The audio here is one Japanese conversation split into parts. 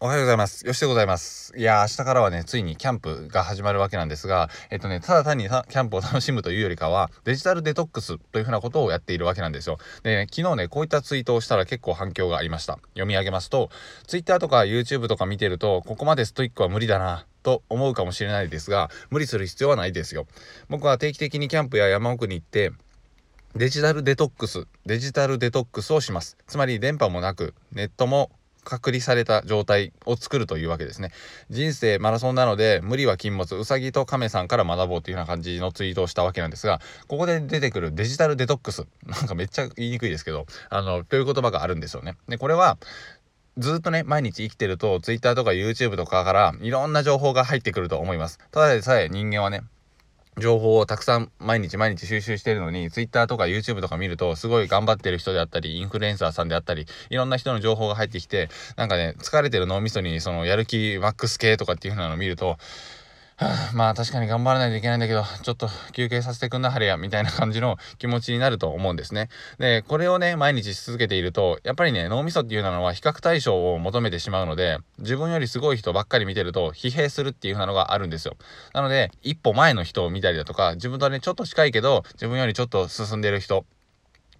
おはようございます。よしでございます。いや明日からはね、ついにキャンプが始まるわけなんですが、えっとね、ただ単にキャンプを楽しむというよりかは、デジタルデトックスというふうなことをやっているわけなんですよ。で、昨日ね、こういったツイートをしたら結構反響がありました。読み上げますと、Twitter とか YouTube とか見てると、ここまでストイックは無理だな、と思うかもしれないですが、無理する必要はないですよ。僕は定期的にキャンプや山奥に行って、デジタルデトックス、デジタルデトックスをします。つまり電波もなく、ネットも隔離された状態を作るというわけですね。人生マラソンなので無理は禁物、うさぎと亀さんから学ぼうというような感じのツイートをしたわけなんですが、ここで出てくるデジタルデトックス、なんかめっちゃ言いにくいですけど、あの、という言葉があるんですよね。で、これは、ずっとね、毎日生きてると、Twitter とか YouTube とかからいろんな情報が入ってくると思います。ただでさえ人間はね、情報をたくさん毎日毎日収集してるのに、Twitter とか YouTube とか見ると、すごい頑張ってる人であったり、インフルエンサーさんであったり、いろんな人の情報が入ってきて、なんかね、疲れてる脳みそに、その、やる気マックス系とかっていうふうなのを見ると、まあ確かに頑張らないといけないんだけど、ちょっと休憩させてくんなはれや、みたいな感じの気持ちになると思うんですね。で、これをね、毎日し続けていると、やっぱりね、脳みそっていうのは比較対象を求めてしまうので、自分よりすごい人ばっかり見てると、疲弊するっていう風なのがあるんですよ。なので、一歩前の人を見たりだとか、自分とはね、ちょっと近いけど、自分よりちょっと進んでる人、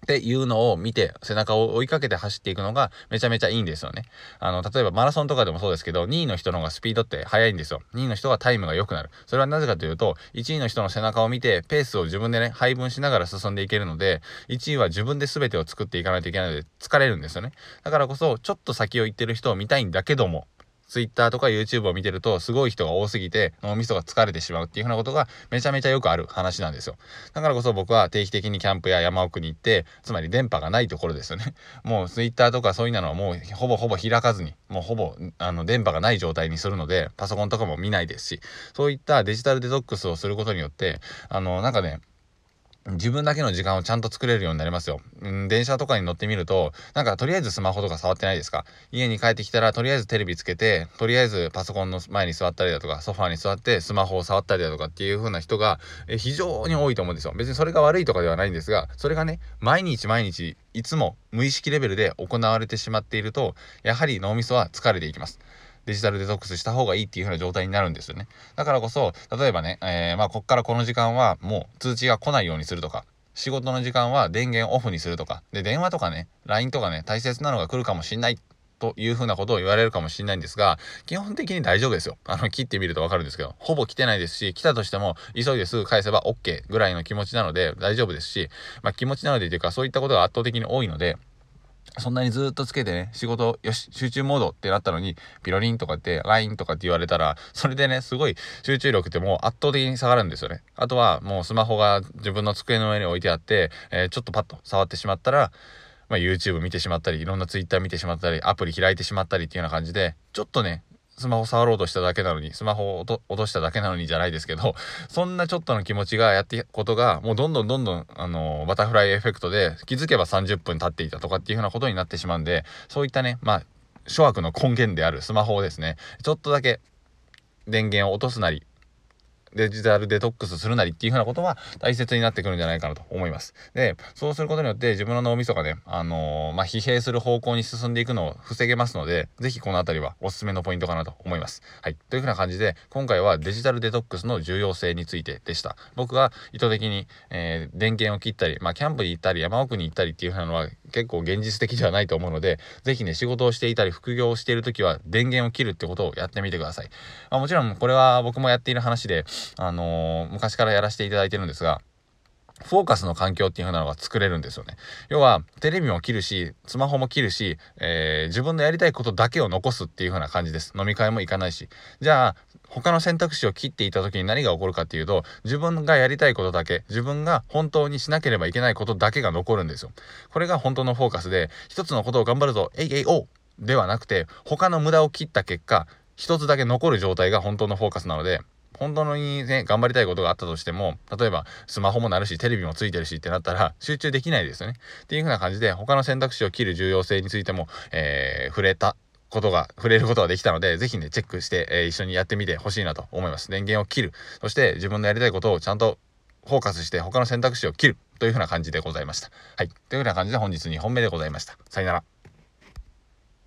っていうのを見て背中を追いかけて走っていくのがめちゃめちゃいいんですよね。あの、例えばマラソンとかでもそうですけど、2位の人の方がスピードって速いんですよ。2位の人がタイムが良くなる。それはなぜかというと、1位の人の背中を見てペースを自分でね、配分しながら進んでいけるので、1位は自分で全てを作っていかないといけないので疲れるんですよね。だからこそ、ちょっと先を行ってる人を見たいんだけども、Twitter とか YouTube を見てるとすごい人が多すぎて脳みそが疲れてしまうっていう風なことがめちゃめちゃよくある話なんですよ。だからこそ僕は定期的にキャンプや山奥に行って、つまり電波がないところですよね。もう Twitter とかそういうのはもうほぼほぼ開かずに、もうほぼあの電波がない状態にするので、パソコンとかも見ないですし、そういったデジタルデトックスをすることによって、あの、なんかね、自分だけの時間をちゃんと作れるようになりますよ。うん、電車とかに乗ってみると、なんかとりあえずスマホとか触ってないですか？家に帰ってきたらとりあえずテレビつけて、とりあえずパソコンの前に座ったりだとか、ソファーに座ってスマホを触ったりだとかっていう風な人がえ非常に多いと思うんですよ。別にそれが悪いとかではないんですが、それがね、毎日毎日いつも無意識レベルで行われてしまっていると、やはり脳みそは疲れていきます。デジタルデトックスした方がいいっていう風な状態になるんですよね。だからこそ、例えばね、えー、まあ、こっからこの時間はもう通知が来ないようにするとか、仕事の時間は電源オフにするとか、で、電話とかね、LINE とかね、大切なのが来るかもしんないというふうなことを言われるかもしれないんですが、基本的に大丈夫ですよ。あの、切ってみるとわかるんですけど、ほぼ来てないですし、来たとしても、急いですぐ返せば OK ぐらいの気持ちなので大丈夫ですし、まあ気持ちなのでというか、そういったことが圧倒的に多いので、そんなにずっとつけてね、仕事、よし、集中モードってなったのに、ピロリンとかって、LINE とかって言われたら、それでね、すごい集中力ってもう圧倒的に下がるんですよね。あとは、もうスマホが自分の机の上に置いてあって、えー、ちょっとパッと触ってしまったら、まあ、YouTube 見てしまったり、いろんな Twitter 見てしまったり、アプリ開いてしまったりっていうような感じで、ちょっとね、スマホ触ろうとしただけなのに、スマホを落としただけなのにじゃないですけど、そんなちょっとの気持ちがやっていくことが、もうどんどんどんどん、あの、バタフライエフェクトで気づけば30分経っていたとかっていうふうなことになってしまうんで、そういったね、まあ、諸悪の根源であるスマホをですね、ちょっとだけ電源を落とすなり、デジタルデトックスするなりっていうふうなことは大切になってくるんじゃないかなと思います。で、そうすることによって自分の脳みそがね、あのー、まあ、疲弊する方向に進んでいくのを防げますので、ぜひこのあたりはおすすめのポイントかなと思います。はい。というふうな感じで、今回はデジタルデトックスの重要性についてでした。僕が意図的に、えー、電源を切ったり、まあ、キャンプに行ったり、山奥に行ったりっていうふうなのは結構現実的ではないと思うので、ぜひね、仕事をしていたり、副業をしている時は電源を切るってことをやってみてください。まあ、もちろんこれは僕もやっている話で、あのー、昔からやらせていただいてるんですが、フォーカスの環境っていう風なのが作れるんですよね。要は、テレビも切るし、スマホも切るし、えー、自分のやりたいことだけを残すっていう風な感じです。飲み会も行かないし。じゃあ、他の選択肢を切っていた時に何が起こるかっていうと、自分がやりたいことだけ、自分が本当にしなければいけないことだけが残るんですよ。これが本当のフォーカスで、一つのことを頑張るぞ、えいえいおではなくて、他の無駄を切った結果、一つだけ残る状態が本当のフォーカスなので、本当にね、頑張りたいことがあったとしても、例えばスマホもなるし、テレビもついてるしってなったら集中できないですよね。っていう風な感じで、他の選択肢を切る重要性についても、えー、触れたことが、触れることができたので、ぜひね、チェックして、えー、一緒にやってみてほしいなと思います。電源を切る。そして自分のやりたいことをちゃんとフォーカスして他の選択肢を切るという風な感じでございました。はい。という風な感じで本日2本目でございました。さよなら。